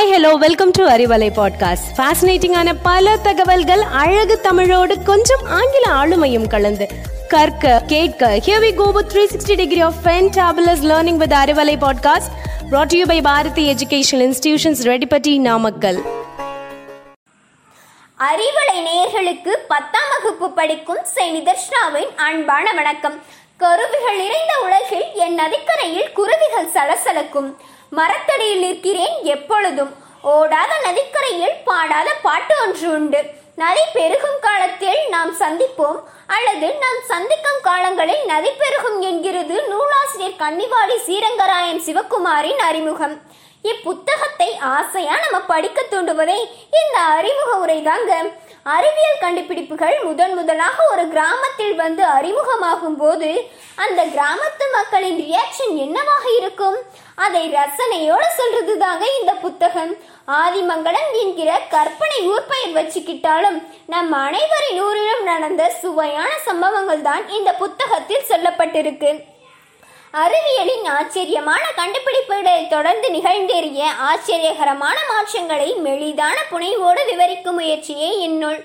Hi hello welcome to Arivalai podcast ஃபேசினேட்டிங்கான பல தகவல்கள் அழகு தமிழோடு கொஞ்சம் ஆங்கில ஆளுமையும் கலந்து. கற்க கேட்க here we go with 360 degree of fantabulous learning with Arivalai podcast brought to you by Bharathi educational institutions Reddipatti Namakkal Arivalai நேயர்களுக்கு பத்தாம் வகுப்பு படிக்கும் செ நிதர்ஷ்னாவின் அன்பான வணக்கம். கருவிகள் நிறைந்த உலகில் என் நதிக்கரையில் குருவிகள் சலசலக்கும். மரத்தடியில் நிற்கிறேன் எப்பொழுதும். ஓடாத நதிக்கரையில் பாடாத பாட்டு ஒன்று உண்டு. நதி பெருகும் காலத்தில் நாம் சந்திப்போம். அல்லது நாம் சந்திக்கும் காலங்களில் நதி பெருகும் என்கிறது நூலாசிரியர் கன்னிவாடி ஸ்ரீரங்கராயன் சிவகுமாரின் அறிமுகம். இப்புத்தகத்தை ஆசையா நம்ம படிக்க தூண்டுவதே இந்த அறிமுக உரை தாங்க அறிவியல் கண்டுபிடிப்புகள் முதன் முதலாக ஒரு கிராமத்தில் வந்து அறிமுகமாகும் போது அந்த கிராமத்து மக்களின் ரியாக்ஷன் என்னவாக அதை ரசனையோட சொல்றது தாங்க இந்த புத்தகம். ஆதிமங்கலம் என்கிற கற்பனை ஊர்பயிர் வச்சுக்கிட்டாலும் நம் அனைவரின் ஊரிலும் நடந்த சுவையான சம்பவங்கள் தான் இந்த புத்தகத்தில் சொல்லப்பட்டிருக்கு. அறிவியலின் ஆச்சரியமான கண்டுபிடிப்புகளை தொடர்ந்து நிகழ்ந்தேறிய ஆச்சரியகரமான மாற்றங்களை மெளிதான புனைவோடு விவரிக்கும் முயற்சியே இந்நூல்.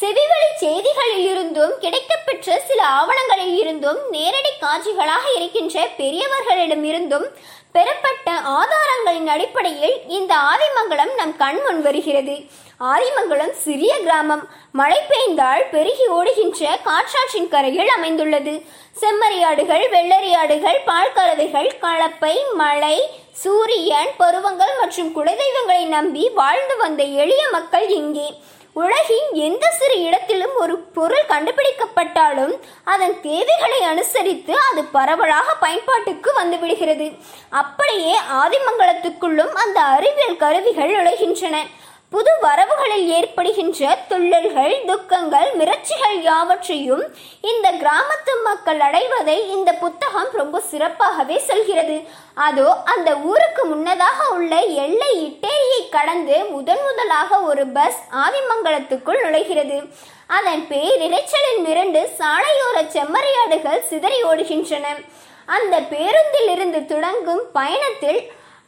செவிவழி செய்திகளில் இருந்தும் கிடைக்கப்பெற்ற சில ஆவணங்களில் இருந்தும் நேரடி காட்சிகளாக இருக்கின்ற பெரியவர்களிடம் இருந்தும் பெறப்பட்ட ஆதாரங்களின் அடிப்படையில் இந்த ஆதிமங்கலம் நம் கண் முன் வருகிறது. ஆதிமங்கலம் சிறிய கிராமம். மழை பெய்ந்தால் பெருகி ஓடுகின்ற காற்றாற்றின் கரையில் அமைந்துள்ளது. செம்மறியாடுகள் வெள்ளரியாடுகள் பால்கரதைகள் கலப்பை மழை சூரியன் பருவங்கள் மற்றும் குலதெய்வங்களை நம்பி வாழ்ந்து வந்த எளிய மக்கள் இங்கே. உலகின் எந்த சிறு இடத்திலும் ஒரு பொருள் கண்டுபிடிக்கப்பட்டாலும் அதன் தேவைகளை அனுசரித்து அது பரவலாக பயன்பாட்டுக்கு வந்துவிடுகிறது அப்படியே ஆதிமங்கலத்துக்குள்ளும் அந்த அறிவியல் கருவிகள் நுழைகின்றன. புது வரவுகளில் ஏற்படுகின்ற துள்ளல்கள் மிரட்சிகள் யாவற்றையும் இந்த கிராமத்து மக்கள் அடைவதை இந்த புத்தகம் ரொம்ப சிறப்பாகவே சொல்கிறது. அதோ அந்த ஊருக்கு முன்னதாக உள்ள எல்லை இட்டேரியை கடந்து முதன் முதலாக ஒரு பஸ் ஆதிமங்கலத்துக்குள் நுழைகிறது. அதன் பேரிரைச்சலில் மிரண்டு சாலையோர செம்மறியாடுகள் சிதறி ஓடுகின்றன. அந்த பேருந்தில் இருந்து தொடங்கும் பயணத்தில்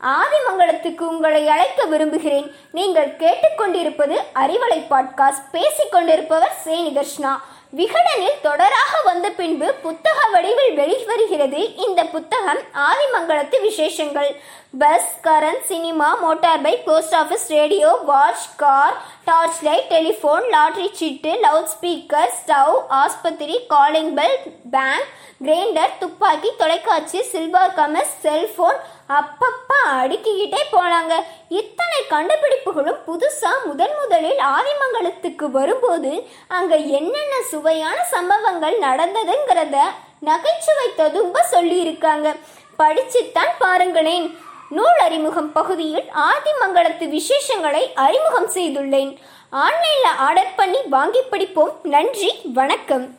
ஆதிமங்கலத்துக்கு உங்களை அழைக்க விரும்புகிறேன். நீங்கள் கேட்டுக்கொண்டிருப்பது அறிவலை பாட்காஸ்ட். பேசிக்கொண்டிருப்பவர் சே நிதர்ஷ்னா விகடனில் தொடராக வந்த பின்பு புத்தக வடிவில் வெளிவருகிறது இந்த புத்தகம் ஆதிமங்கலத்து விசேஷங்கள். Bus current cinema motor bike post office radio watch car torch light telephone lottery சீட்டு லவுட் ஸ்பீக்கர் ஸ்டவ் ஆஸ்பத்திரி காலிங் பெல் பேங்க் கிரைண்டர் துப்பாக்கி தொலைக்காட்சி சில்வர் கமஸ் செல்போன் அப்பப்பா அடுக்கிக்கிட்டே போனாங்க. இத்தனை கண்டுபிடிப்புகளும் புதுசாக முதன் முதலில் ஆதிமங்கலத்துக்கு வரும்போது அங்கே என்னென்ன சுவையான சம்பவங்கள் நடந்ததுங்கிறத நகைச்சுவை ததும்ப சொல்லியிருக்காங்க. படிச்சுத்தான் பாருங்களேன். நூல் அறிமுகம் பகுதியில் ஆதிமங்கலத்து விசேஷங்களை அறிமுகம் செய்துள்ளேன். ஆன்லைனில் ஆர்டர் பண்ணி வாங்கி படிப்போம். நன்றி. வணக்கம்.